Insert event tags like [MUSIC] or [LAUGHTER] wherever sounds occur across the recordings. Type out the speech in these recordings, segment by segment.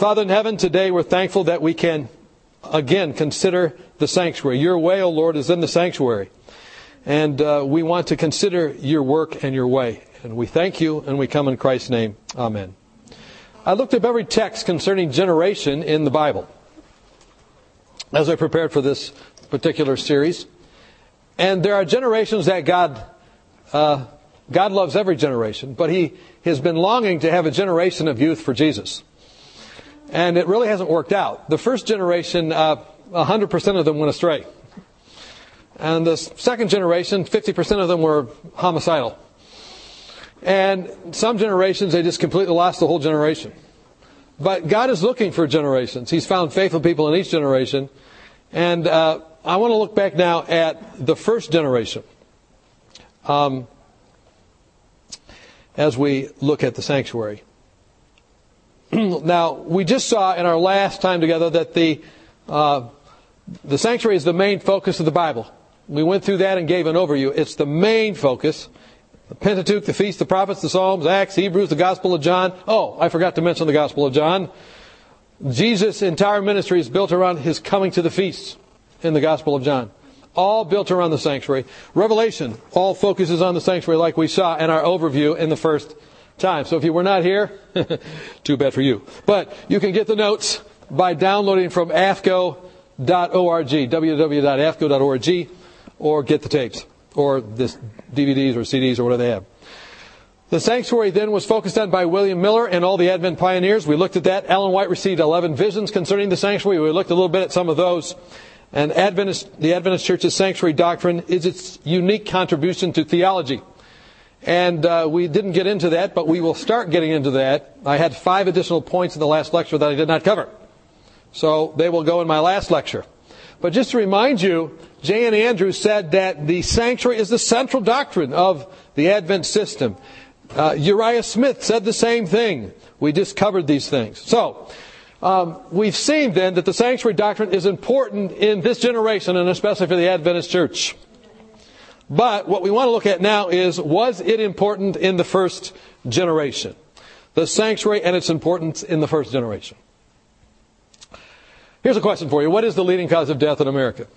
Father in heaven, today we're thankful that we can again consider the sanctuary. Your way, O oh Lord, is in the sanctuary. And uh, we want to consider your work and your way. And we thank you and we come in Christ's name. Amen. I looked up every text concerning generation in the Bible as I prepared for this particular series. And there are generations that God, uh, God loves every generation, but He has been longing to have a generation of youth for Jesus. And it really hasn't worked out. The first generation, uh, 100% of them went astray. And the second generation, 50% of them were homicidal. And some generations, they just completely lost the whole generation. But God is looking for generations. He's found faithful people in each generation. And uh, I want to look back now at the first generation um, as we look at the sanctuary. [CLEARS THROAT] now, we just saw in our last time together that the uh, the sanctuary is the main focus of the Bible. We went through that and gave an overview. It's the main focus. The Pentateuch, the Feast, the Prophets, the Psalms, Acts, Hebrews, the Gospel of John. Oh, I forgot to mention the Gospel of John. Jesus' entire ministry is built around his coming to the feasts in the Gospel of John. All built around the sanctuary. Revelation all focuses on the sanctuary like we saw in our overview in the first time. So if you were not here, [LAUGHS] too bad for you. But you can get the notes by downloading from afco.org, www.afco.org or get the tapes, or this DVDs or CDs or whatever they have. The sanctuary then was focused on by William Miller and all the Advent pioneers. We looked at that. Ellen White received 11 visions concerning the sanctuary. We looked a little bit at some of those. And Adventist, the Adventist Church's sanctuary doctrine is its unique contribution to theology. And uh, we didn't get into that, but we will start getting into that. I had five additional points in the last lecture that I did not cover. So they will go in my last lecture. But just to remind you, J.N. Andrews said that the sanctuary is the central doctrine of the Advent system. Uh, Uriah Smith said the same thing. We just covered these things. So, um, we've seen then that the sanctuary doctrine is important in this generation and especially for the Adventist church. But what we want to look at now is was it important in the first generation? The sanctuary and its importance in the first generation. Here's a question for you. What is the leading cause of death in America?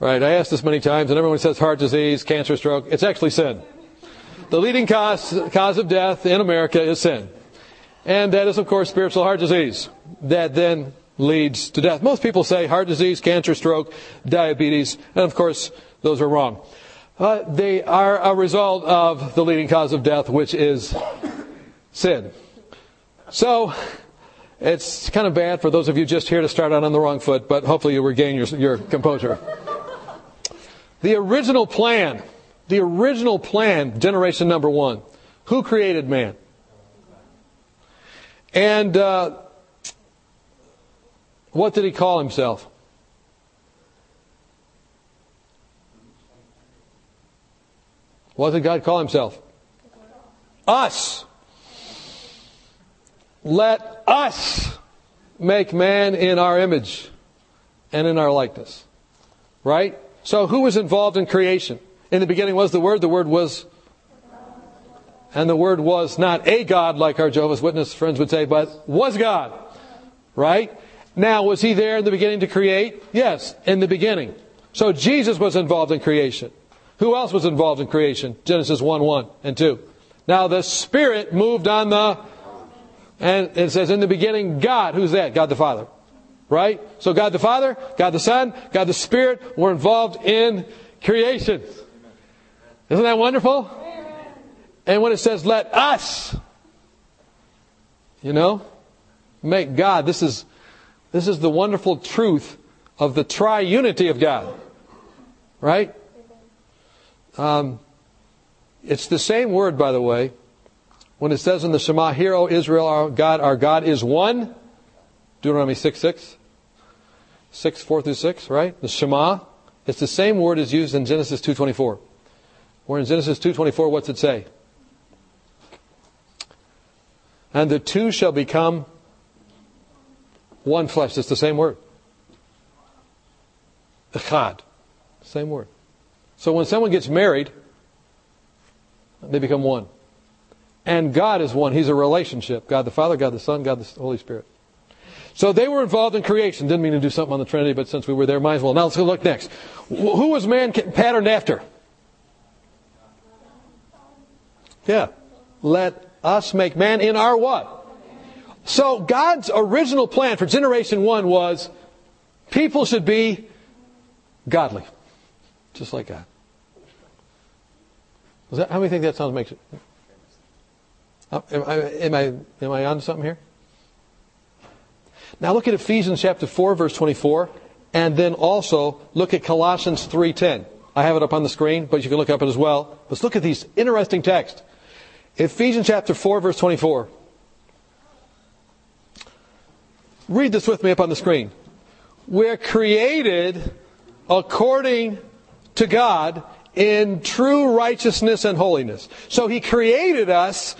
Right, I asked this many times, and everyone says heart disease, cancer, stroke. It's actually sin. The leading cause, cause of death in America is sin. And that is, of course, spiritual heart disease. That then leads to death. Most people say heart disease, cancer, stroke, diabetes, and of course, those are wrong. Uh, they are a result of the leading cause of death, which is sin. So, it's kind of bad for those of you just here to start out on the wrong foot, but hopefully you regain your, your composure. The original plan, the original plan, generation number one, who created man? And uh, what did he call himself? What did God call himself? Us. Let us make man in our image and in our likeness. Right? So who was involved in creation? In the beginning was the Word, the Word was and the Word was not a God like our Jehovah's Witness friends would say, but was God. Right? Now, was he there in the beginning to create? Yes, in the beginning. So Jesus was involved in creation. Who else was involved in creation? Genesis 1 1 and 2. Now the Spirit moved on the, and it says in the beginning, God. Who's that? God the Father. Right? So God the Father, God the Son, God the Spirit were involved in creation. Isn't that wonderful? And when it says, let us, you know, make God, this is, this is the wonderful truth of the triunity of God. Right? Um, it's the same word, by the way, when it says in the Shema, Hear, O Israel, our God, our God is one. Deuteronomy 6 6. 6, 4 through 6, right? The Shema. It's the same word as used in Genesis 2.24. Where in Genesis 2.24, what's it say? And the two shall become one flesh. It's the same word. Echad. Same word. So when someone gets married, they become one. And God is one. He's a relationship. God the Father, God the Son, God the Holy Spirit. So they were involved in creation. Didn't mean to do something on the Trinity, but since we were there, might as well. Now let's go look next. Who was man patterned after? Yeah. Let us make man in our what? So God's original plan for generation one was people should be godly. Just like God. That, how many think that sounds makes it? Am I, am I, am I on something here? Now look at Ephesians chapter 4 verse 24 and then also look at Colossians 3:10. I have it up on the screen, but you can look up it as well. Let's look at these interesting texts. Ephesians chapter 4 verse 24. Read this with me up on the screen. We're created according to God in true righteousness and holiness. So he created us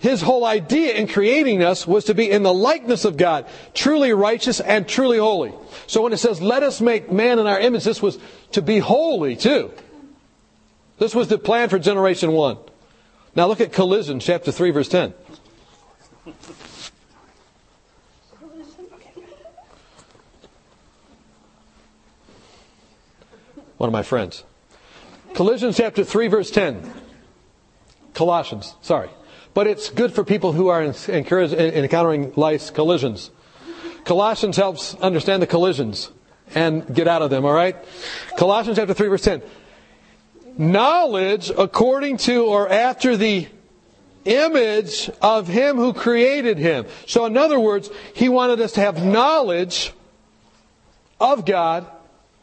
his whole idea in creating us was to be in the likeness of God, truly righteous and truly holy. So when it says, let us make man in our image, this was to be holy too. This was the plan for generation one. Now look at Collision, chapter 3, verse 10. One of my friends. Collision chapter 3, verse 10. Colossians, sorry but it's good for people who are encountering life's collisions. Colossians helps understand the collisions and get out of them, all right? Colossians chapter 3 verse 10. Knowledge according to or after the image of him who created him. So in other words, he wanted us to have knowledge of God,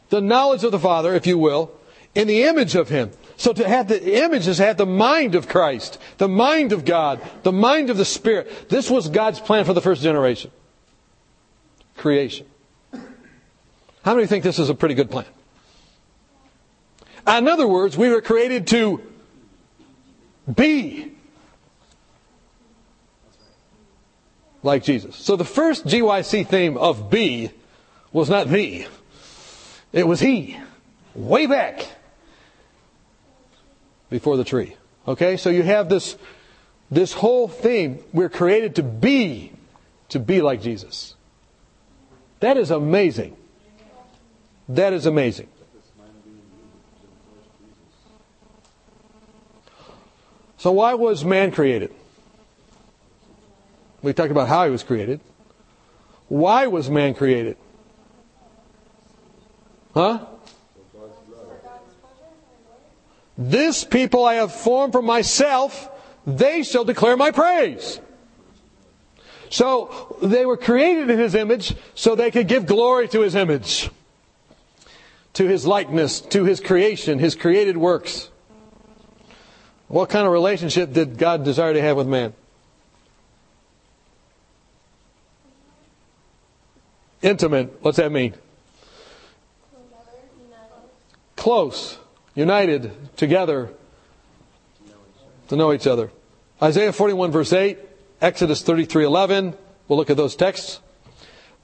the knowledge of the Father, if you will, in the image of him. So to have the image is to have the mind of Christ, the mind of God, the mind of the Spirit. This was God's plan for the first generation. Creation. How many think this is a pretty good plan? In other words, we were created to be like Jesus. So the first GYC theme of be was not thee. It was he. Way back before the tree. Okay, so you have this, this whole theme. We're created to be, to be like Jesus. That is amazing. That is amazing. So why was man created? We talked about how he was created. Why was man created? Huh? This people I have formed for myself, they shall declare my praise. So they were created in his image so they could give glory to his image, to his likeness, to his creation, his created works. What kind of relationship did God desire to have with man? Intimate. What's that mean? Close united together to know each other. Isaiah 41 verse 8, Exodus 33 11. We'll look at those texts.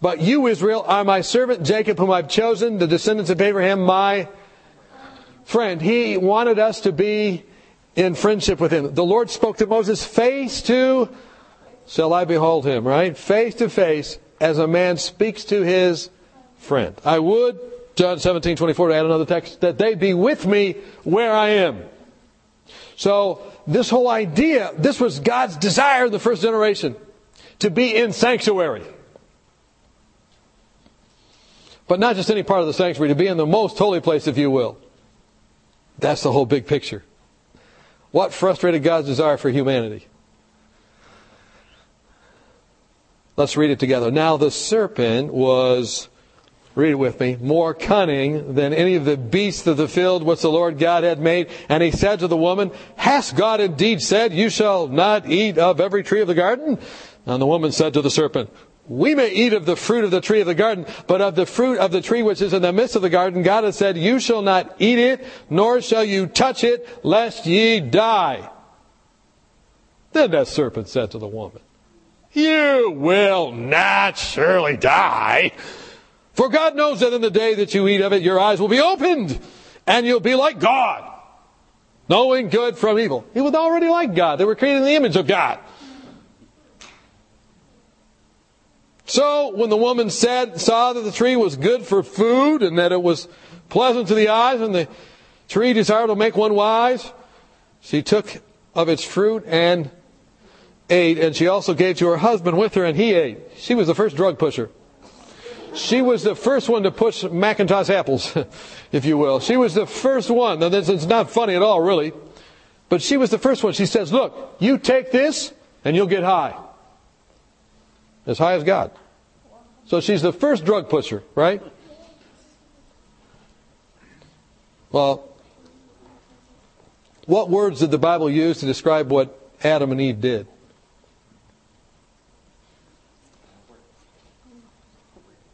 But you, Israel, are my servant Jacob, whom I've chosen, the descendants of Abraham, my friend. He wanted us to be in friendship with him. The Lord spoke to Moses face to, shall I behold him, right? Face to face, as a man speaks to his friend. I would John 17, 24, to add another text, that they be with me where I am. So, this whole idea, this was God's desire in the first generation, to be in sanctuary. But not just any part of the sanctuary, to be in the most holy place, if you will. That's the whole big picture. What frustrated God's desire for humanity? Let's read it together. Now the serpent was Read it with me. More cunning than any of the beasts of the field which the Lord God had made. And he said to the woman, Has God indeed said, You shall not eat of every tree of the garden? And the woman said to the serpent, We may eat of the fruit of the tree of the garden, but of the fruit of the tree which is in the midst of the garden, God has said, You shall not eat it, nor shall you touch it, lest ye die. Then that serpent said to the woman, You will not surely die. For God knows that in the day that you eat of it, your eyes will be opened and you'll be like God, Knowing good from evil. He was already like God. They were created in the image of God. So when the woman said, saw that the tree was good for food and that it was pleasant to the eyes and the tree desired to make one wise, she took of its fruit and ate, and she also gave to her husband with her, and he ate. She was the first drug pusher. She was the first one to push Macintosh apples, [LAUGHS] if you will. She was the first one. Now, this is not funny at all, really. But she was the first one. She says, Look, you take this, and you'll get high. As high as God. So she's the first drug pusher, right? Well, what words did the Bible use to describe what Adam and Eve did?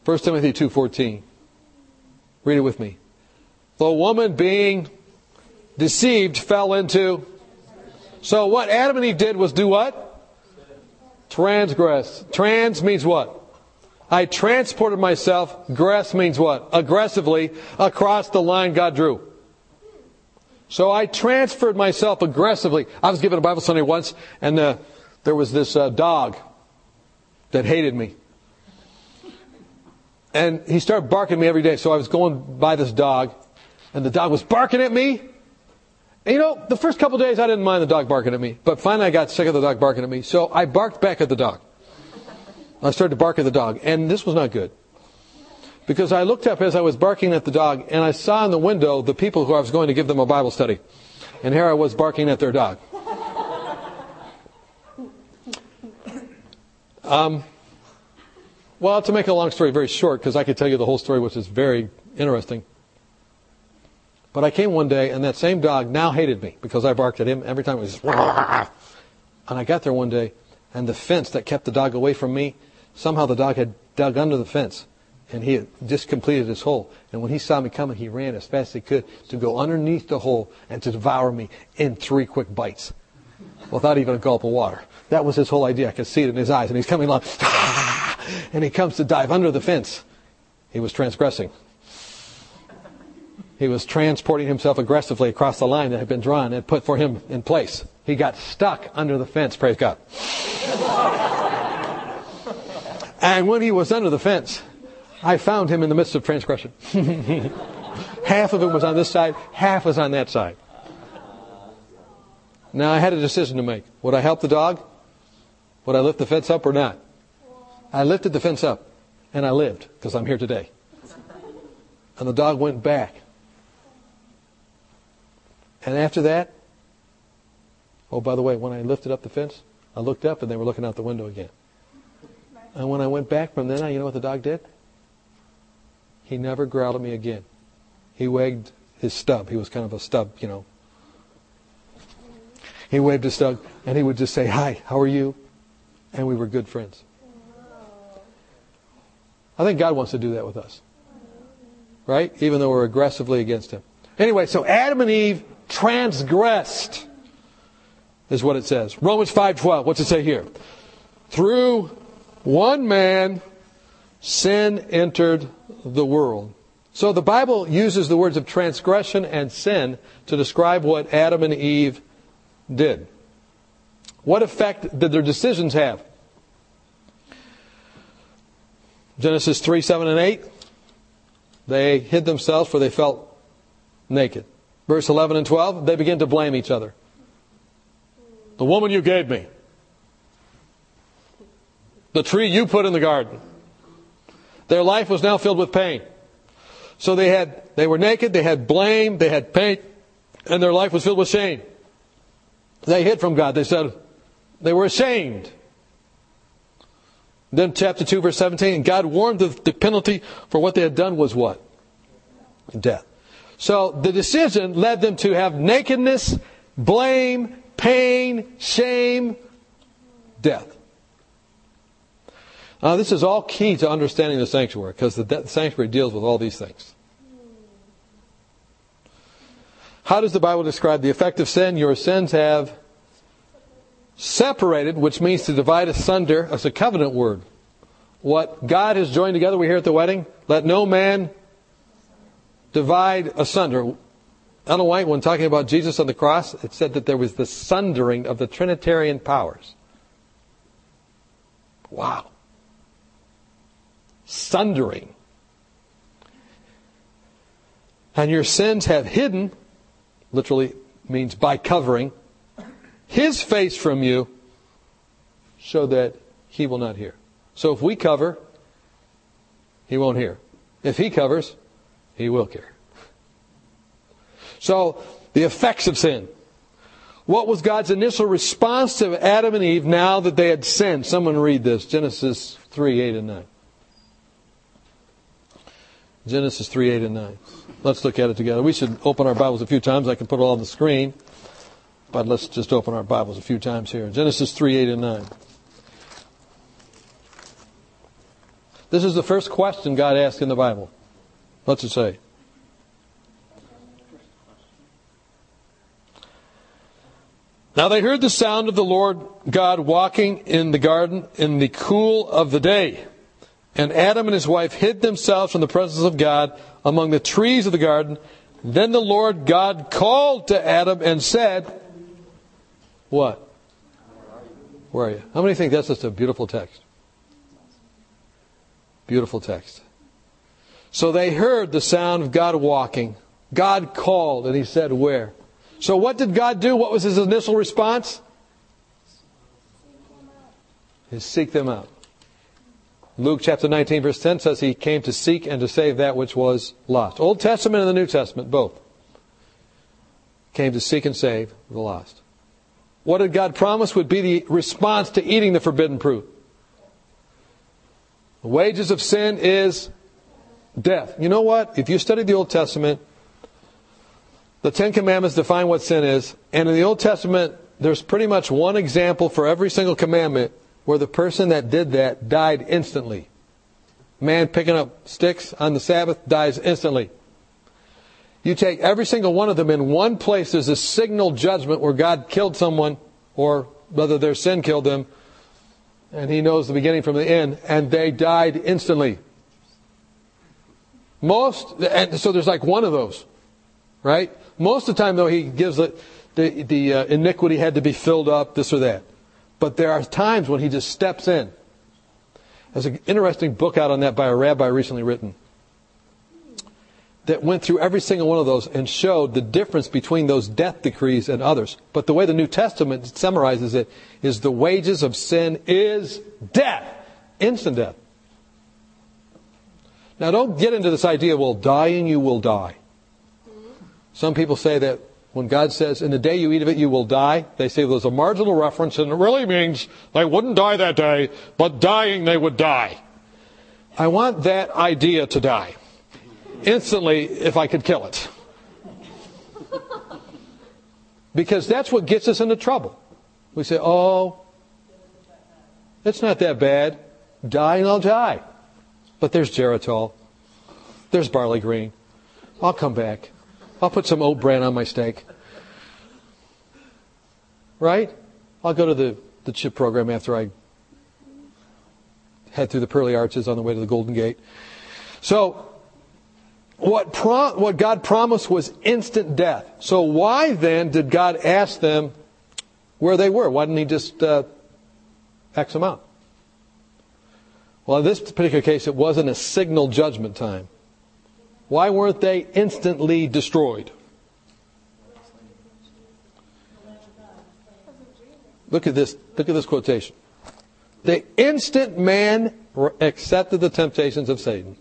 First Timothy 2:14. Read it with me. The woman being deceived fell into So what Adam and Eve did was do what? Transgress. Trans means what? I transported myself. Gress means what? Aggressively across the line God drew. So I transferred myself aggressively. I was given a Bible study once, and uh, there was this uh, dog that hated me. And he started barking at me every day. So I was going by this dog, and the dog was barking at me. And you know, the first couple days I didn't mind the dog barking at me, but finally I got sick of the dog barking at me. So I barked back at the dog. I started to bark at the dog, and this was not good. Because I looked up as I was barking at the dog, and I saw in the window the people who I was going to give them a Bible study. And here I was barking at their dog. [LAUGHS] Um, well, to make a long story very short, because I could tell you the whole story, which is very interesting. But I came one day, and that same dog now hated me because I barked at him every time. It was, and I got there one day, and the fence that kept the dog away from me, somehow the dog had dug under the fence, and he had just completed his hole. And when he saw me coming, he ran as fast as he could to go underneath the hole and to devour me in three quick bites, without even a gulp of water. That was his whole idea. I could see it in his eyes, and he's coming along, [LAUGHS] and he comes to dive under the fence. He was transgressing. He was transporting himself aggressively across the line that had been drawn and put for him in place. He got stuck under the fence, praise God. and when he was under the fence, I found him in the midst of transgression. [LAUGHS] half of him was on this side, half was on that side. Now I had a decision to make. Would I help the dog? Would I lift the fence up or not? I lifted the fence up and I lived because I'm here today. And the dog went back and after that, oh, by the way, when I lifted up the fence, I looked up and they were looking out the window again. And when I went back from then, you know what the dog did? He never growled at me again. He wagged his stub. He was kind of a stub, you know. He waved his stub and he would just say, Hi, how are you? And we were good friends. I think God wants to do that with us. Right? Even though we're aggressively against Him. Anyway, so Adam and Eve transgressed is what it says. Romans 5:12. What's it say here? Through one man sin entered the world. So the Bible uses the words of transgression and sin to describe what Adam and Eve did. What effect did their decisions have? Genesis 3, 7, and 8. They hid themselves for they felt naked. Verse 11 and 12, they begin to blame each other. The woman you gave me. The tree you put in the garden. Their life was now filled with pain. So they had, they were naked, they had blame, they had pain, and their life was filled with shame. They hid from God. They said, they were ashamed. Then chapter 2 verse 17, God warned that the penalty for what they had done was what? Death. So the decision led them to have nakedness, blame, pain, shame, death. Now, this is all key to understanding the sanctuary because the, de- the sanctuary deals with all these things. How does the Bible describe the effect of sin? Your sins have separated, which means to divide asunder. That's a covenant word. What God has joined together, we hear at the wedding, let no man divide asunder. Ellen White, when talking about Jesus on the cross, it said that there was the sundering of the Trinitarian powers. Wow. Sundering. And your sins have hidden, literally means by covering, his face from you so that he will not hear. So if we cover, he won't hear. If he covers, he will hear. So, the effects of sin. What was God's initial response to Adam and Eve now that they had sinned? Someone read this Genesis 3 8 and 9. Genesis 3 8 and 9. Let's look at it together. We should open our Bibles a few times. I can put it all on the screen. But let's just open our Bibles a few times here. Genesis 3 8 and 9. This is the first question God asked in the Bible. What's it say? Now they heard the sound of the Lord God walking in the garden in the cool of the day. And Adam and his wife hid themselves from the presence of God among the trees of the garden. Then the Lord God called to Adam and said, What? Where are you? How many think that's just a beautiful text? Beautiful text. So they heard the sound of God walking. God called and he said, Where? So what did God do? What was his initial response? Is seek them out. Luke chapter 19 verse 10 says he came to seek and to save that which was lost. Old Testament and the New Testament, both. Came to seek and save the lost. What did God promise would be the response to eating the forbidden fruit? The wages of sin is death. You know what? If you study the Old Testament, the Ten Commandments define what sin is, and in the Old Testament, there's pretty much one example for every single commandment where the person that did that died instantly. Man picking up sticks on the Sabbath dies instantly. You take every single one of them in one place, there's a signal judgment where God killed someone, or whether their sin killed them, and He knows the beginning from the end, and they died instantly. Most, and so there's like one of those, right? Most of the time, though, he gives it, the, the uh, iniquity had to be filled up, this or that. But there are times when he just steps in. There's an interesting book out on that by a rabbi recently written that went through every single one of those and showed the difference between those death decrees and others. But the way the New Testament summarizes it is the wages of sin is death, instant death. Now don't get into this idea, well, dying you will die. Some people say that when God says, in the day you eat of it, you will die, they say there's a marginal reference and it really means they wouldn't die that day, but dying they would die. I want that idea to die. Instantly, if I could kill it. Because that's what gets us into trouble. We say, oh, it's not that bad. Die and I'll die. But there's Geritol. There's barley green. I'll come back. I'll put some oat bran on my steak. Right? I'll go to the, the chip program after I head through the pearly arches on the way to the Golden Gate. So, what, what God promised was instant death. So why then did God ask them where they were? Why didn't He just uh, X them out? Well, in this particular case, it wasn't a signal judgment time. Why weren't they instantly destroyed? Look at this. Look at this quotation. The instant man accepted the temptations of Satan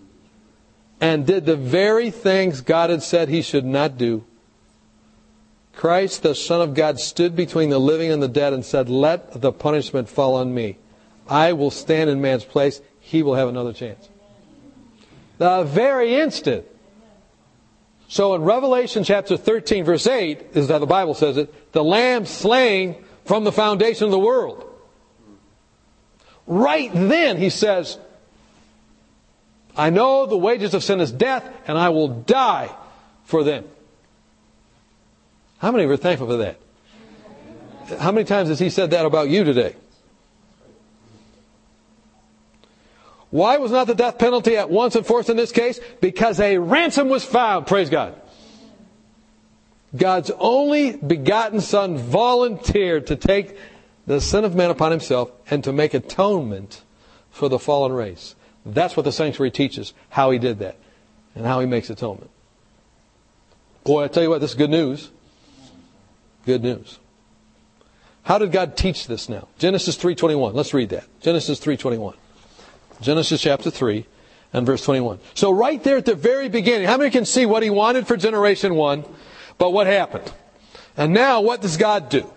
and did the very things God had said he should not do, Christ, the Son of God, stood between the living and the dead and said, Let the punishment fall on me. I will stand in man's place. He will have another chance. The very instant so in Revelation chapter 13 verse 8 is how the Bible says it, the lamb slain from the foundation of the world. Right then he says, I know the wages of sin is death and I will die for them. How many are thankful for that? How many times has he said that about you today? Why was not the death penalty at once enforced in this case? Because a ransom was found. Praise God. God's only begotten Son volunteered to take the sin of man upon himself and to make atonement for the fallen race. That's what the sanctuary teaches, how he did that and how he makes atonement. Boy, I tell you what, this is good news. Good news. How did God teach this now? Genesis 3:21. Let's read that. Genesis 3:21. Genesis chapter 3 and verse 21. So right there at the very beginning, how many can see what he wanted for generation 1, but what happened? And now what does God do?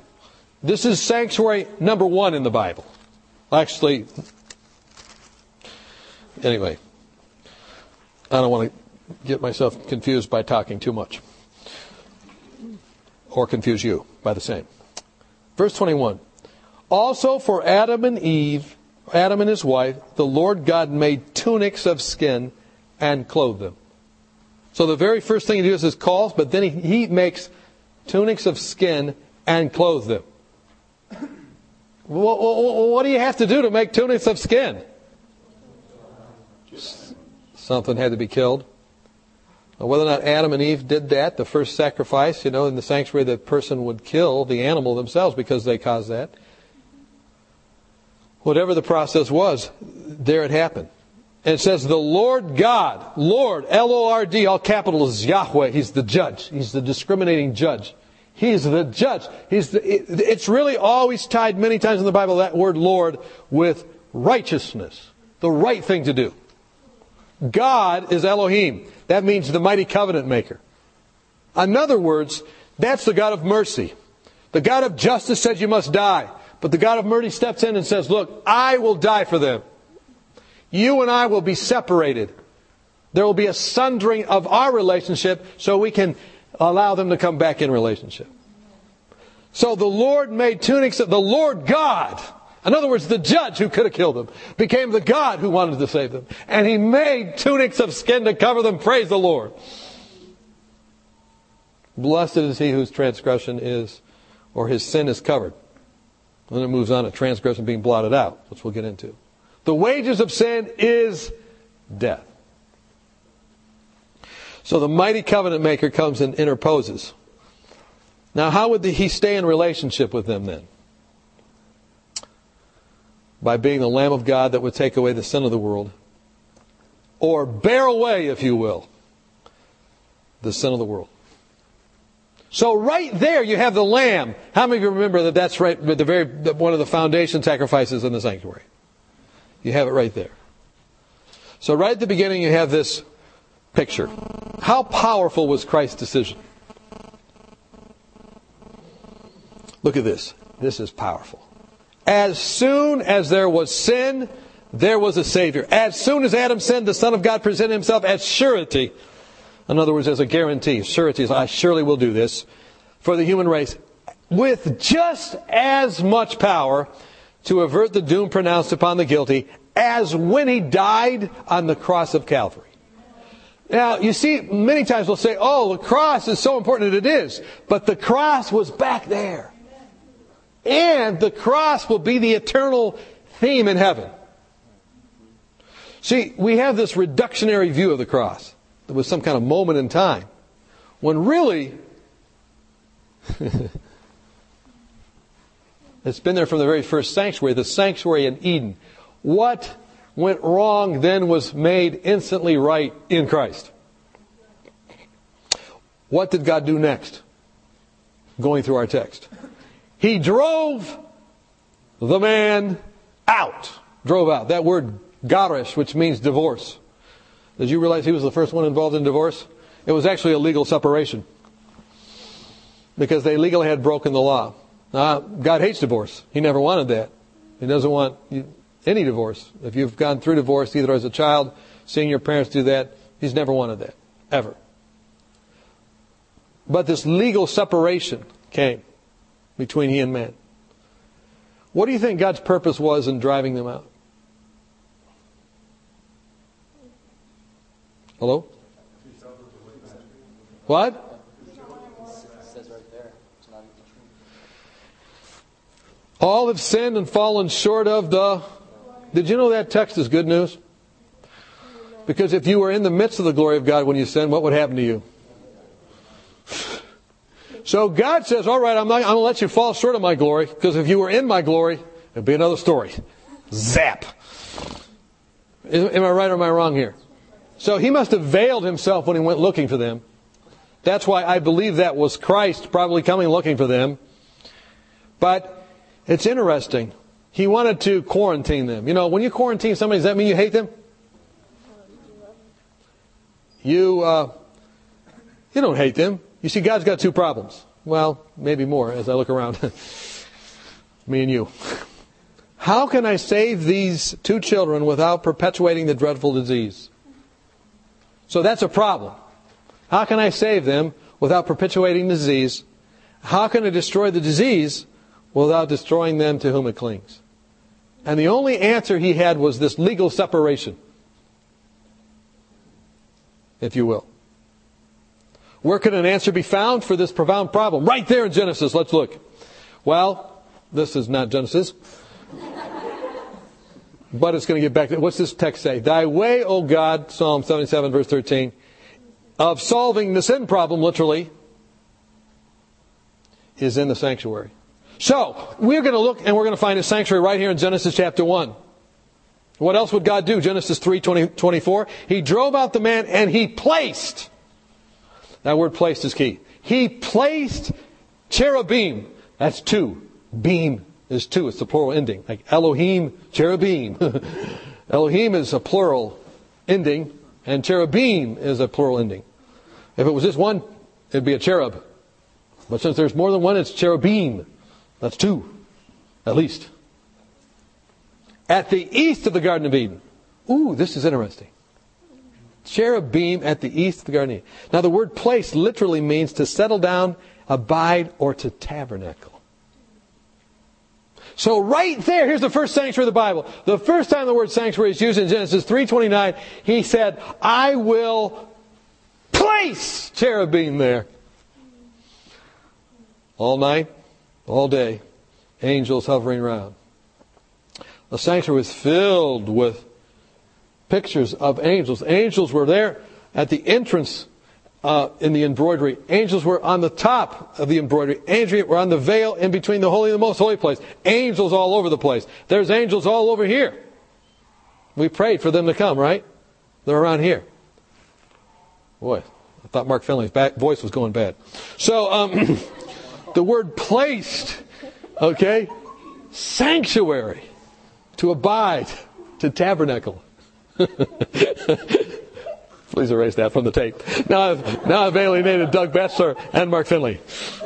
This is sanctuary number 1 in the Bible. Actually anyway, I don't want to get myself confused by talking too much or confuse you by the same. Verse 21. Also for Adam and Eve, Adam and his wife, the Lord God made tunics of skin and clothed them. So the very first thing he does is calls, but then he, he makes tunics of skin and clothes them. What, do you have to do to make tunics of skin? Something had to be killed. Whether or not Adam and Eve did that, the first sacrifice, you know, in the sanctuary, the person would kill the animal themselves because they caused that. Whatever the process was, there it happened. And it says, the Lord God, Lord, L-O-R-D, all capitals, Yahweh, He's the judge. He's the discriminating judge. He's the judge. He's the, it, it's really always tied many times in the Bible, that word Lord, with righteousness. The right thing to do. God is Elohim. That means the mighty covenant maker. In other words, that's the God of mercy. The God of justice says you must die. But the God of mercy steps in and says, look, I will die for them. You and I will be separated. There will be a sundering of our relationship so we can allow them to come back in relationship. So the Lord made tunics of the Lord God in other words, the judge who could have killed them became the God who wanted to save them. And he made tunics of skin to cover them. Praise the Lord. Blessed is he whose transgression is, or his sin is covered. Then it moves on to transgression being blotted out, which we'll get into. The wages of sin is death. So the mighty covenant maker comes and interposes. Now, how would he stay in relationship with them then? By being the Lamb of God that would take away the sin of the world, or bear away, if you will, the sin of the world. So right there you have the lamb. How many of you remember that that's right the very one of the foundation sacrifices in the sanctuary? You have it right there. So right at the beginning you have this picture. How powerful was Christ's decision? Look at this. This is powerful. As soon as there was sin, there was a Savior. As soon as Adam sinned, the Son of God presented himself as surety. In other words, as a guarantee. Surety is, I surely will do this for the human race. With just as much power to avert the doom pronounced upon the guilty as when he died on the cross of Calvary. Now, you see, many times we'll say, oh, the cross is so important, and it is. But the cross was back there. And the cross will be the eternal theme in heaven. See, we have this reductionary view of the cross. There was some kind of moment in time when really [LAUGHS] it's been there from the very first sanctuary, the sanctuary in Eden. What went wrong then was made instantly right in Christ. What did God do next? Going through our text. He drove the man out. Drove out. That word garash, which means divorce. Did you realize he was the first one involved in divorce? It was actually a legal separation. Because they legally had broken the law. Now, God hates divorce. He never wanted that. He doesn't want any divorce. If you've gone through divorce, either as a child, seeing your parents do that, He's never wanted that. Ever. But this legal separation came between he and man. What do you think God's purpose was in driving them out? Hello? What? It says right there. All have sinned and fallen short of the. Did you know that text is good news? Because if you were in the midst of the glory of God when you sinned, what would happen to you? So God says, all right, I'm, I'm going to let you fall short of my glory, because if you were in my glory, it'd be another story. Zap. Am I right or am I wrong here? So he must have veiled himself when he went looking for them. That's why I believe that was Christ probably coming looking for them. But it's interesting. He wanted to quarantine them. You know, when you quarantine somebody, does that mean you hate them? You, uh, you don't hate them. You see, God's got two problems. Well, maybe more as I look around. [LAUGHS] Me and you. How can I save these two children without perpetuating the dreadful disease? So that's a problem. How can I save them without perpetuating the disease? How can I destroy the disease without destroying them to whom it clings? And the only answer he had was this legal separation, if you will. Where could an answer be found for this profound problem? Right there in Genesis. Let's look. Well, this is not Genesis. but it's going to get back to what's this text say? Thy way, O God, Psalm 77, verse 13, of solving the sin problem, literally, is in the sanctuary. So, we're going to look and we're going to find a sanctuary right here in Genesis chapter 1. What else would God do? Genesis 3, 20, 24. He drove out the man and he placed. That word placed is key. He placed cherubim. That's two. Beam is two. It's the plural ending. Like Elohim, cherubim. [LAUGHS] Elohim is a plural ending and cherubim is a plural ending. If it was just one, it'd be a cherub. But since there's more than one, it's cherubim. That's two, at least. At the east of the Garden of Eden. Ooh, this is interesting. Cherubim at the east of the Garden. Now, the word place literally means to settle down, abide, or to tabernacle. So right there, here's the first sanctuary of the Bible. The first time the word sanctuary is used in Genesis 3.29, he said, I will place cherubim there. All night, all day, angels hovering around. The sanctuary was filled with pictures of angels. Angels were there at the entrance uh, in the embroidery. Angels were on the top of the embroidery. Angels were on the veil in between the holy and the most holy place. Angels all over the place. There's angels all over here. We prayed for them to come, right? They're around here. Boy, I thought Mark Finley's back, voice was going bad. So, um, [COUGHS] the word placed, okay? Sanctuary, to abide, to tabernacle. [LAUGHS] Please erase that from the tape. Now I've, now I've alienated Doug Batchelor and Mark Finley.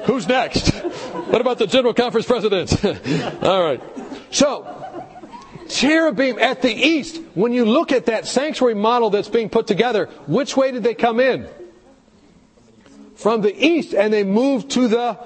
Who's next? What about the General Conference president? [LAUGHS] All right. So, cherubim at the east, when you look at that sanctuary model that's being put together, which way did they come in? From the east, and they moved to the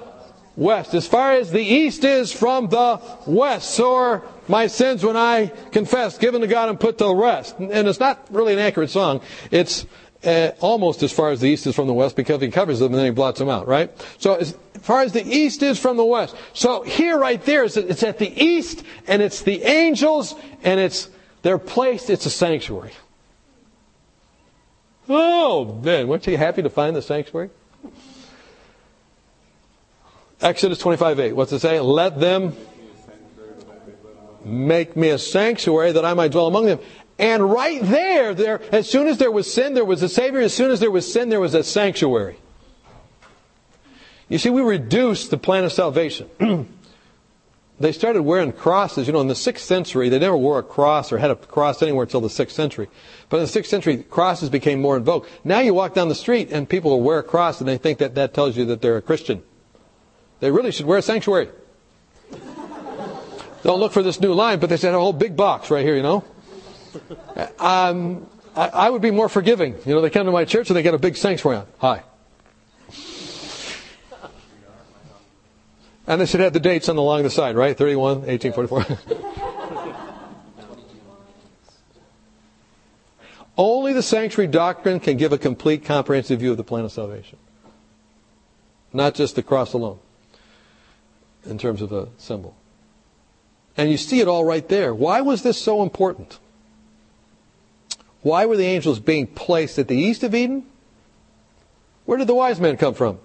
west. As far as the east is from the west, so are my sins when I confess, given to God and put to rest. And it's not really an accurate song. It's uh, almost as far as the east is from the west because he covers them and then he blots them out, right? So as far as the east is from the west. So here right there, it's at the east and it's the angels and it's, they're placed, it's a sanctuary. Oh, man, weren't you happy to find the sanctuary? Exodus 25 8. What's it say? Let them make me a sanctuary that I might dwell among them. And right there, there, as soon as there was sin, there was a Savior. As soon as there was sin, there was a sanctuary. You see, we reduced the plan of salvation. [CLEARS THROAT] they started wearing crosses. You know, in the 6th century, they never wore a cross or had a cross anywhere until the 6th century. But in the 6th century, crosses became more in vogue. Now you walk down the street and people will wear a cross and they think that that tells you that they're a Christian. They really should wear a sanctuary. Don't look for this new line, but they said a whole big box right here, you know. Um, I, I, would be more forgiving. You know, they come to my church and they get a big sanctuary on. Hi. And they should have the dates on the along the side, right? 31, 1844. [LAUGHS] Only the sanctuary doctrine can give a complete, comprehensive view of the plan of salvation. Not just the cross alone in terms of a symbol. And you see it all right there. Why was this so important? Why were the angels being placed at the east of Eden? Where did the wise men come from?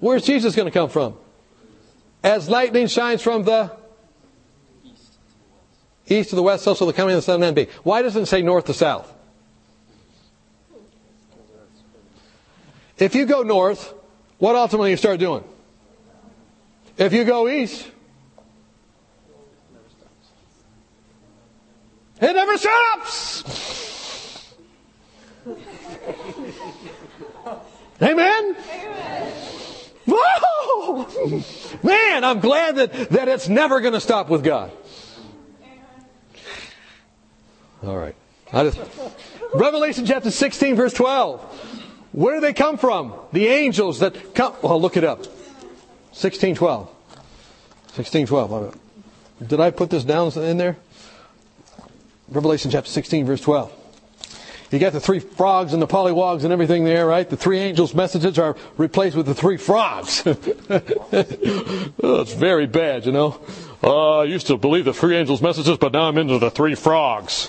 Where's Jesus going to come from? As lightning shines from the east to the west, so shall the coming of the Son of Man be. Why doesn't it say north to south? If you go north, what ultimately you start doing? If you go east, it never stops. Amen? Whoa! Man, I'm glad that, that it's never going to stop with God. All right. I just, Revelation chapter 16, verse 12. Where do they come from? The angels that come. Well, look it up. 1612. 1612. Did I put this down in there? Revelation chapter 16, verse 12. You got the three frogs and the polywogs and everything there, right? The three angels' messages are replaced with the three frogs. [LAUGHS] oh, very bad, you know. Uh, I used to believe the three angels' messages, but now I'm into the three frogs.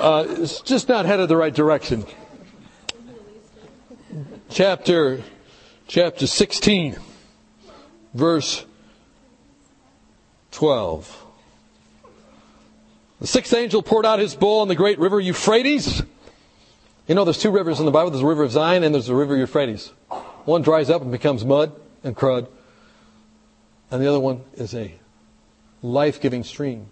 Uh, it's just not headed the right direction. Chapter, chapter 16, verse 12. The sixth angel poured out his bowl on the great river Euphrates you know, there's two rivers in the Bible. There's the river of Zion and there's the river Euphrates. One dries up and becomes mud and crud. And the other one is a life-giving stream.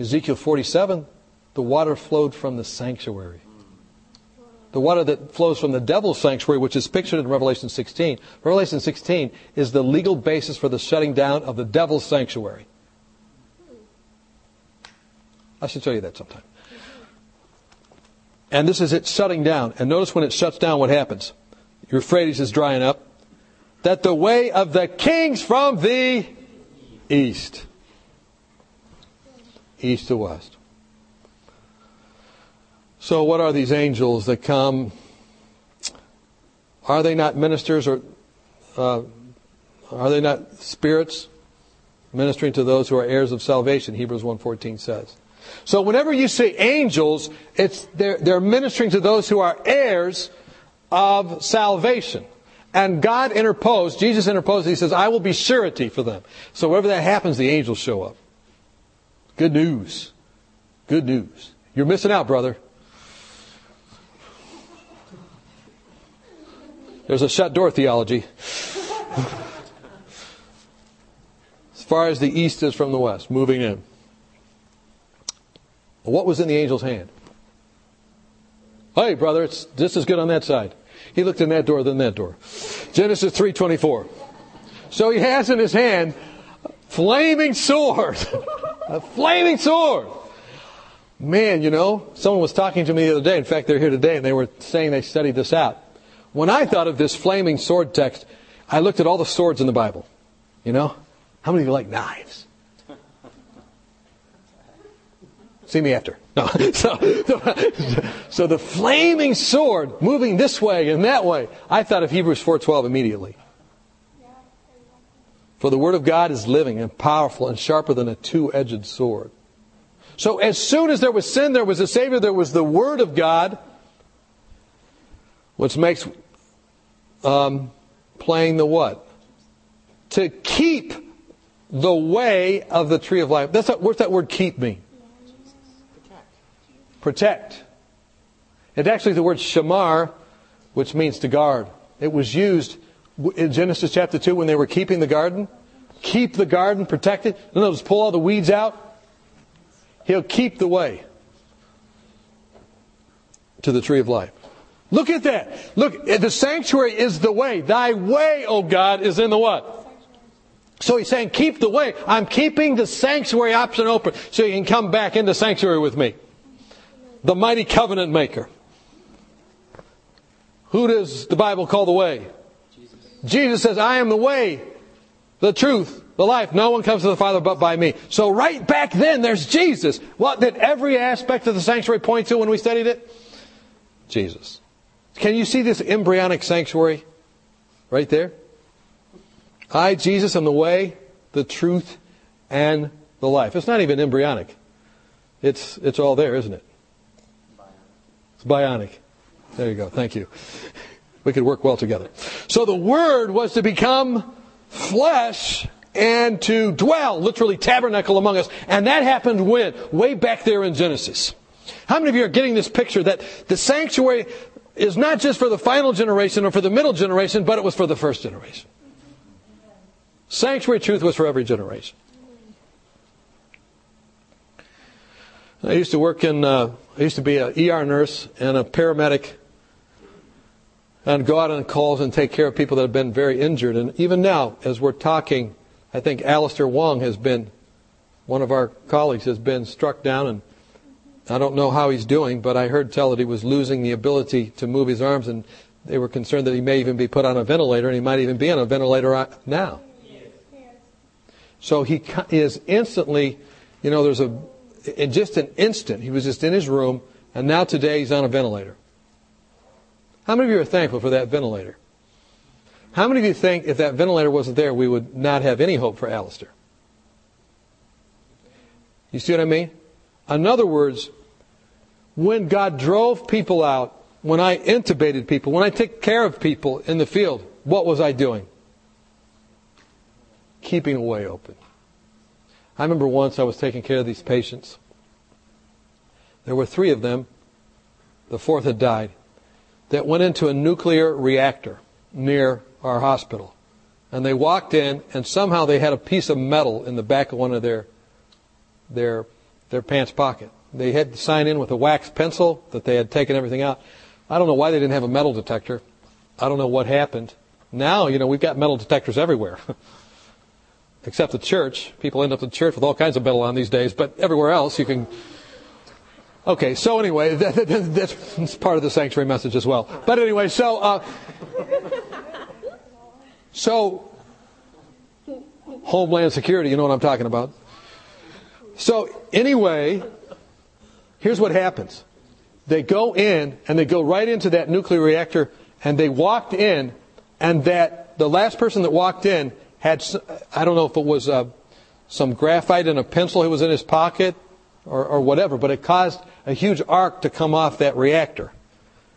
Ezekiel 47, the water flowed from the sanctuary. The water that flows from the devil's sanctuary, which is pictured in Revelation 16. Revelation 16 is the legal basis for the shutting down of the devil's sanctuary. I should show you that sometime. And this is it shutting down. And notice when it shuts down, what happens? Euphrates is drying up. That the way of the kings from the east. East to west. So, what are these angels that come? Are they not ministers or uh, are they not spirits ministering to those who are heirs of salvation? Hebrews 1.14 says. So whenever you see angels, it's, they're, they're ministering to those who are heirs of salvation. And God interposed, Jesus interposed, he says, I will be surety for them. So wherever that happens, the angels show up. Good news. Good news. You're missing out, brother. There's a shut door theology. as far as the east is from the west, moving in. What was in the angel's hand? Hey, brother, it's just as good on that side. He looked in that door than that door. Genesis 3.24. So he has in his hand a flaming sword. a flaming sword. Man, you know, someone was talking to me the other day. In fact, they're here today and they were saying they studied this out. When I thought of this flaming sword text, I looked at all the swords in the Bible. You know? How many of you like knives? See me after. No. [LAUGHS] So, so the flaming sword moving this way and that way. I thought of Hebrews 4:12 immediately. For the word of God is living and powerful and sharper than a two-edged sword. So as soon as there was sin, there was a Savior, there was the Word of God, which makes um, playing the what? To keep the way of the tree of life. That's what, what's that word keep mean? protect. It's actually the word shamar, which means to guard. It was used in Genesis chapter 2 when they were keeping the garden. Keep the garden protected. In other words, pull all the weeds out. He'll keep the way to the tree of life. Look at that. Look, the sanctuary is the way. Thy way, O God, is in the what? So he's saying, keep the way. I'm keeping the sanctuary option open so you can come back into sanctuary with me the mighty covenant maker. Who does the Bible call the way? Jesus. Jesus says, I am the way, the truth, the life. No one comes to the Father but by me. So right back then, there's Jesus. What did every aspect of the sanctuary point to when we studied it? Jesus. Can you see this embryonic sanctuary right there? I, Jesus, am the way, the truth, and the life. It's not even embryonic. It's, it's all there, isn't it? It's bionic. There you go. Thank you. we could work well together. So the Word was to become flesh and to dwell, literally tabernacle among us. And that happened when? Way back there in Genesis. How many of you are getting this picture that the sanctuary is not just for the final generation or for the middle generation, but it was for the first generation? Sanctuary truth was for every generation. I used to work in, uh, I used to be an ER nurse and a paramedic and go out on calls and take care of people that have been very injured. And even now, as we're talking, I think Alistair Wong has been, one of our colleagues has been struck down and I don't know how he's doing, but I heard tell that he was losing the ability to move his arms and they were concerned that he may even be put on a ventilator and he might even be on a ventilator now. So he is instantly, you know, there's a, in just an instant, he was just in his room and now today he's on a ventilator. How many of you are thankful for that ventilator? How many of you think if that ventilator wasn't there, we would not have any hope for Alistair? You see what I mean? In other words, when God drove people out, when I intubated people, when I took care of people in the field, what was I doing? Keeping a way open. I remember once I was taking care of these patients. There were three of them. The fourth had died that went into a nuclear reactor near our hospital. And they walked in, and somehow they had a piece of metal in the back of one of their their their pants pocket. They had to sign in with a wax pencil that they had taken everything out. I don't know why they didn't have a metal detector. I don't know what happened. Now, you know, we've got metal detectors everywhere. [LAUGHS] Except the church. People end up in church with all kinds of metal on these days, but everywhere else you can Okay, so anyway, [LAUGHS] that, that, that's part of the sanctuary message as well. But anyway, so uh, so Homeland Security, you know what I'm talking about. So anyway, here's what happens. They go in and they go right into that nuclear reactor and they walked in and that the last person that walked in had I don't know if it was uh, some graphite and a pencil that was in his pocket or, or whatever, but it caused a huge arc to come off that reactor.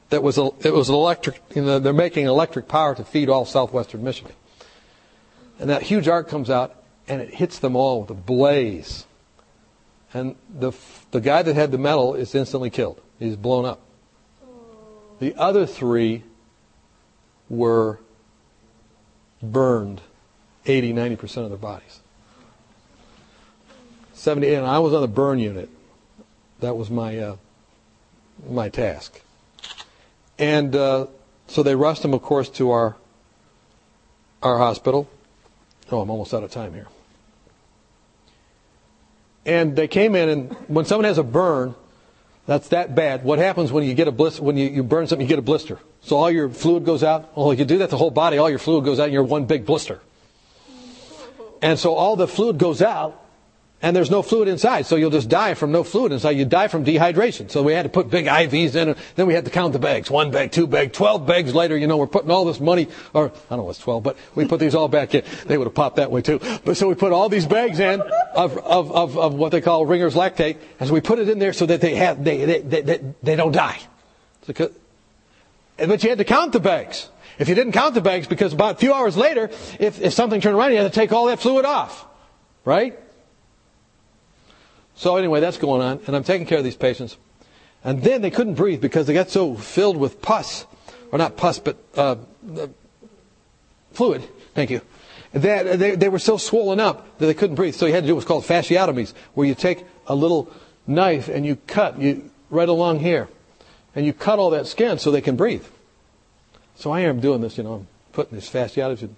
That was it was electric. You know, they're making electric power to feed all southwestern Michigan, and that huge arc comes out and it hits them all with a blaze. And the the guy that had the metal is instantly killed. He's blown up. The other three were burned 80, 90% of their bodies. 78, and I was on the burn unit. That was my uh, my task. And uh, so they rushed him, of course, to our our hospital. Oh, I'm almost out of time here. And they came in, and when someone has a burn, that's that bad. What happens when you get a blister? When you, you burn something, you get a blister. So all your fluid goes out. Well, you do that the whole body. All your fluid goes out, and you're one big blister. And so all the fluid goes out, and there's no fluid inside, so you'll just die from no fluid inside. You die from dehydration. So we had to put big IVs in, and then we had to count the bags. One bag, two bag, twelve bags later, you know, we're putting all this money, or I don't know what's twelve, but we put these all back in. They would have popped that way too. But so we put all these bags in of, of, of, of what they call Ringer's lactate, and so we put it in there so that they have, they, they, they, they, they don't die. but you had to count the bags. If you didn't count the bags, because about a few hours later, if, if something turned around, you had to take all that fluid off. Right? So anyway, that's going on, and I'm taking care of these patients. And then they couldn't breathe because they got so filled with pus, or not pus, but uh, fluid. Thank you. That they, they were so swollen up that they couldn't breathe. So you had to do what's called fasciotomies, where you take a little knife and you cut you right along here, and you cut all that skin so they can breathe. So I am doing this, you know, I'm putting this fasciotomy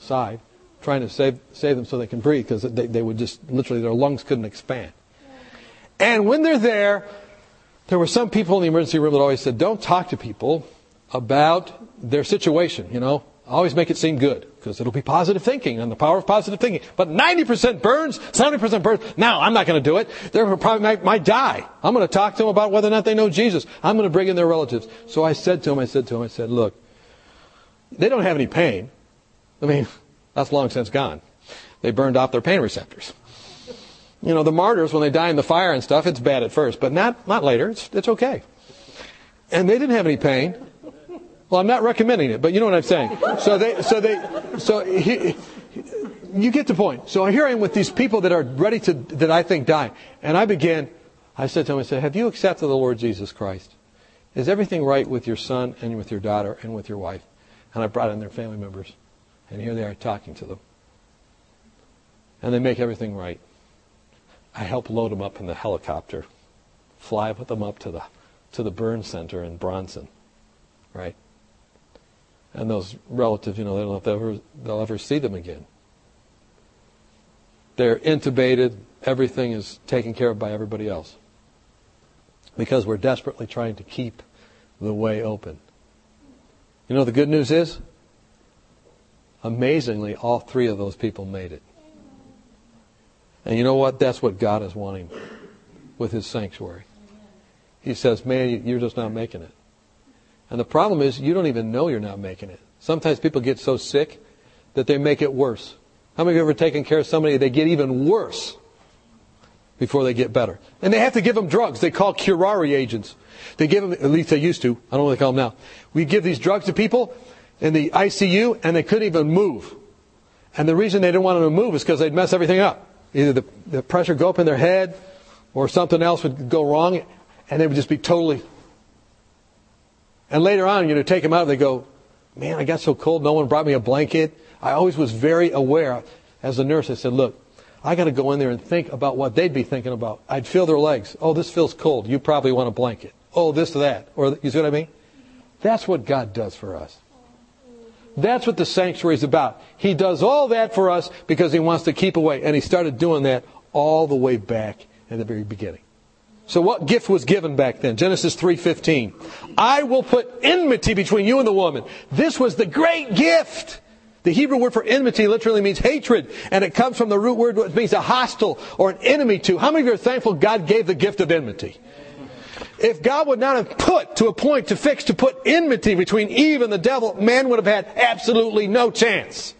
aside trying to save, save them so they can breathe because they, they would just literally, their lungs couldn't expand. And when they're there, there were some people in the emergency room that always said, don't talk to people about their situation, you know. Always make it seem good because it'll be positive thinking and the power of positive thinking. But 90% burns, 70% burns. Now, I'm not going to do it. They're probably might, might die. I'm going to talk to them about whether or not they know Jesus. I'm going to bring in their relatives. So I said to him, I said to him, I said, look, they don't have any pain. I mean, that's long since gone. They burned off their pain receptors. You know, the martyrs, when they die in the fire and stuff, it's bad at first, but not, not later. It's, it's okay. And they didn't have any pain. Well, I'm not recommending it, but you know what I'm saying. So they, so they, so he, you get the point. So here I am with these people that are ready to, that I think die. And I began, I said to him, I said, have you accepted the Lord Jesus Christ? Is everything right with your son and with your daughter and with your wife? And I brought in their family members. And here they are talking to them. And they make everything right. I help load them up in the helicopter, fly with them up to the, to the burn center in Bronson, right? And those relatives, you know, they don't ever, they'll ever see them again. They're intubated. Everything is taken care of by everybody else. Because we're desperately trying to keep the way open. You know, the good news is, amazingly, all three of those people made it. And you know what? That's what God is wanting with His sanctuary. He says, man, you're just not making it. And the problem is, you don't even know you're not making it. Sometimes people get so sick that they make it worse. How many of you ever taken care of somebody, they get even worse before they get better? And they have to give them drugs. They call curare agents. They give them, at least they used to. I don't know what they call them now. We give these drugs to people in the ICU and they couldn't even move. And the reason they didn't want them to move is because they'd mess everything up. Either the, the pressure go up in their head or something else would go wrong and they would just be totally. And later on, you know, take them out, they go, man, I got so cold, no one brought me a blanket. I always was very aware as a nurse. I said, look, I got to go in there and think about what they'd be thinking about. I'd feel their legs. Oh, this feels cold. You probably want a blanket. Oh, this to that. Or you see what I mean? That's what God does for us. That's what the sanctuary is about. He does all that for us because he wants to keep away. And he started doing that all the way back in the very beginning. So what gift was given back then? Genesis 3:15. I will put enmity between you and the woman. This was the great gift. The Hebrew word for enmity literally means hatred, and it comes from the root word which means a hostile or an enemy to. How many of you are thankful God gave the gift of enmity? If God would not have put to a point to fix to put enmity between Eve and the devil, man would have had absolutely no chance.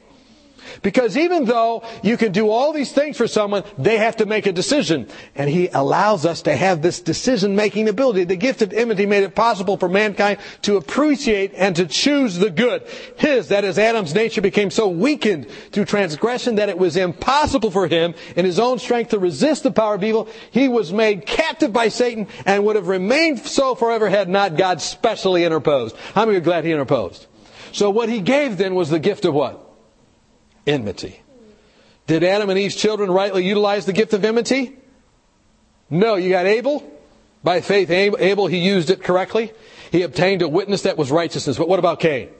Because even though you can do all these things for someone, they have to make a decision. And He allows us to have this decision making ability. The gift of enmity made it possible for mankind to appreciate and to choose the good. His, that is Adam's nature became so weakened through transgression that it was impossible for him in his own strength to resist the power of evil. He was made captive by Satan and would have remained so forever had not God specially interposed. How many are glad he interposed? So what he gave then was the gift of what? Enmity. Did Adam and Eve's children rightly utilize the gift of enmity? No, you got Abel. By faith, Abel, he used it correctly. He obtained a witness that was righteousness. But what about Cain?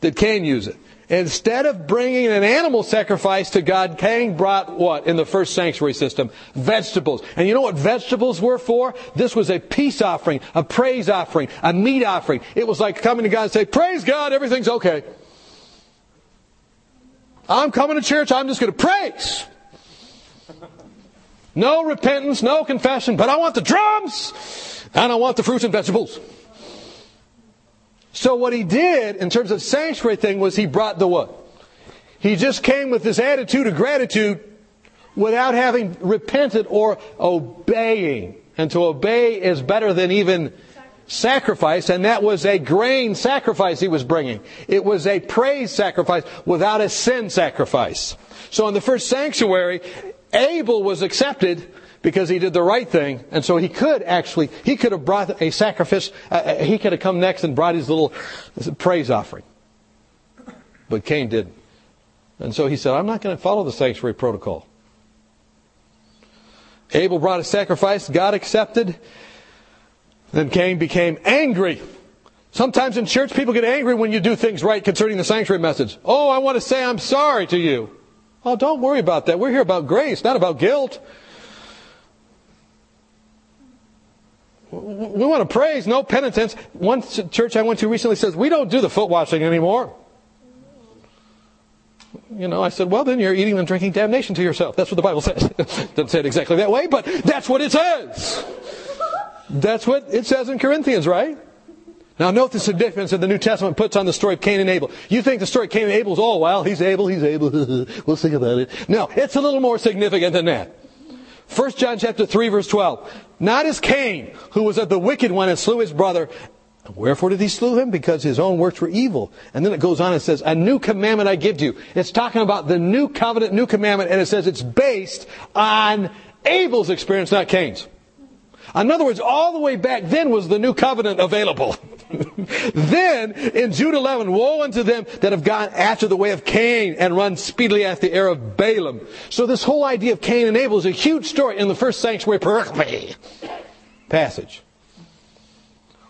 Did Cain use it? Instead of bringing an animal sacrifice to God, Cain brought what in the first sanctuary system? Vegetables. And you know what vegetables were for? This was a peace offering, a praise offering, a meat offering. It was like coming to God and say, praise God, everything's okay. I'm coming to church, I'm just going to praise. No repentance, no confession, but I want the drums and I want the fruits and vegetables. So what he did in terms of sanctuary thing was he brought the what? He just came with this attitude of gratitude without having repented or obeying. And to obey is better than even sacrifice, and that was a grain sacrifice he was bringing. It was a praise sacrifice without a sin sacrifice. So in the first sanctuary, Abel was accepted because he did the right thing, and so he could actually, he could have brought a sacrifice, uh, uh he could have come next and brought his little praise offering. But Cain didn't. And so he said, I'm not going to follow the sanctuary protocol. Abel brought a sacrifice, God accepted, then Cain became angry. Sometimes in church, people get angry when you do things right concerning the sanctuary message. Oh, I want to say I'm sorry to you. Oh, don't worry about that. We're here about grace, not about guilt. We want to praise, no penitence. One church I went to recently says, we don't do the foot washing anymore. You know, I said, well, then you're eating and drinking damnation to yourself. That's what the Bible says. [LAUGHS] Doesn't say it exactly that way, but that's what it says. That's what it says in Corinthians, right? Now note the significance that the New Testament puts on the story of Cain and Abel. You think the story of Cain and Abel is, oh, well, he's able, he's able, [LAUGHS] we'll think about it. No, it's a little more significant than that. 1 John chapter 3 verse 12. Not as Cain, who was of the wicked one and slew his brother. Wherefore did he slew him? Because his own works were evil. And then it goes on and says, A new commandment I give to you. It's talking about the new covenant, new commandment, and it says it's based on Abel's experience, not Cain's. In other words, all the way back then was the new covenant available. [LAUGHS] then, in Jude 11, woe unto them that have gone after the way of Cain and run speedily after the heir of Balaam. So this whole idea of Cain and Abel is a huge story in the first sanctuary passage.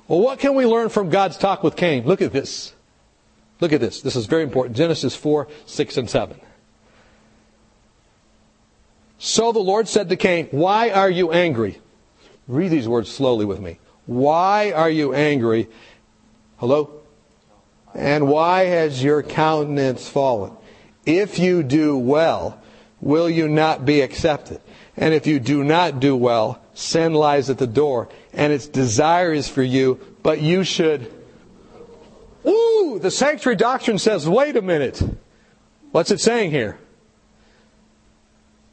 Well, what can we learn from God's talk with Cain? Look at this. Look at this. This is very important. Genesis 4, 6, and 7. So the Lord said to Cain, Why are you angry? Read these words slowly with me. Why are you angry? Hello? And why has your countenance fallen? If you do well, will you not be accepted? And if you do not do well, sin lies at the door, and its desire is for you, but you should. Ooh, the sanctuary doctrine says, wait a minute. What's it saying here?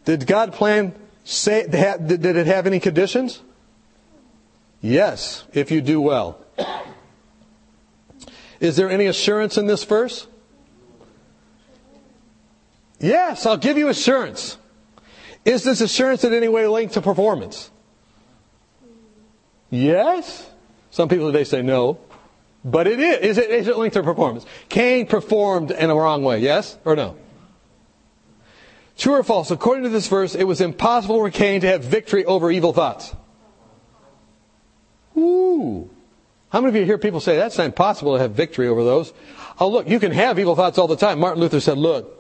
Did God plan, say, did it have any conditions? Yes, if you do well. Is there any assurance in this verse? Yes, I'll give you assurance. Is this assurance in any way linked to performance? Yes. Some people today say no. But it is. Is it, is it linked to performance? Cain performed in a wrong way, yes or no? True or false? According to this verse, it was impossible for Cain to have victory over evil thoughts. Ooh. How many of you hear people say that's not impossible to have victory over those? Oh, look, you can have evil thoughts all the time. Martin Luther said, look,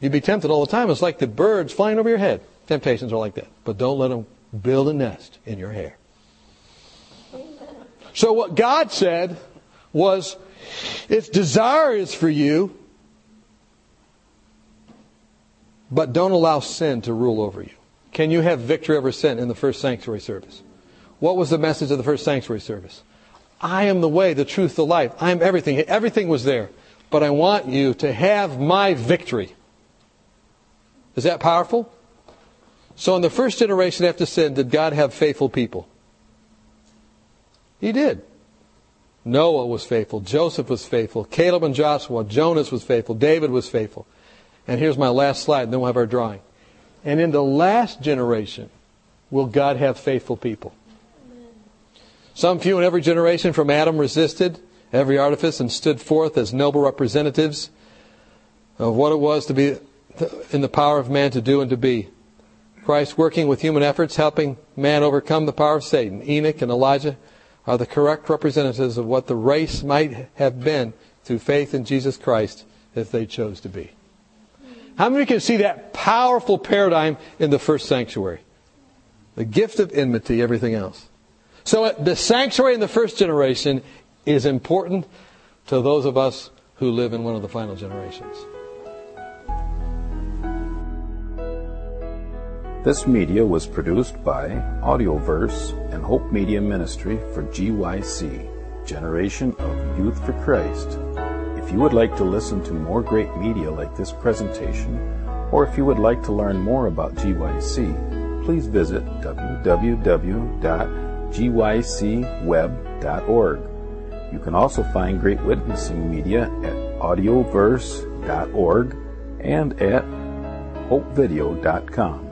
you'd be tempted all the time. It's like the birds flying over your head. Temptations are like that. But don't let them build a nest in your hair. So what God said was, its desire is for you, but don't allow sin to rule over you. Can you have victory over sin in the first sanctuary service? What was the message of the first sanctuary service? I am the way, the truth, the life. I am everything. Everything was there. But I want you to have my victory. Is that powerful? So in the first generation after sin, did God have faithful people? He did. Noah was faithful. Joseph was faithful. Caleb and Joshua. Jonas was faithful. David was faithful. And here's my last slide, and then we'll have our drawing. And in the last generation, will God have faithful people? Some few in every generation from Adam resisted every artifice and stood forth as noble representatives of what it was to be in the power of man to do and to be. Christ working with human efforts, helping man overcome the power of Satan. Enoch and Elijah are the correct representatives of what the race might have been through faith in Jesus Christ if they chose to be. How many can see that powerful paradigm in the first sanctuary? The gift of enmity, everything else. So uh, the sanctuary in the first generation is important to those of us who live in one of the final generations. This media was produced by Audioverse and Hope Media Ministry for GYC, Generation of Youth for Christ. If you would like to listen to more great media like this presentation, or if you would like to learn more about GYC, please visit www gycweb.org. You can also find great witnessing media at audioverse.org and at hopevideo.com.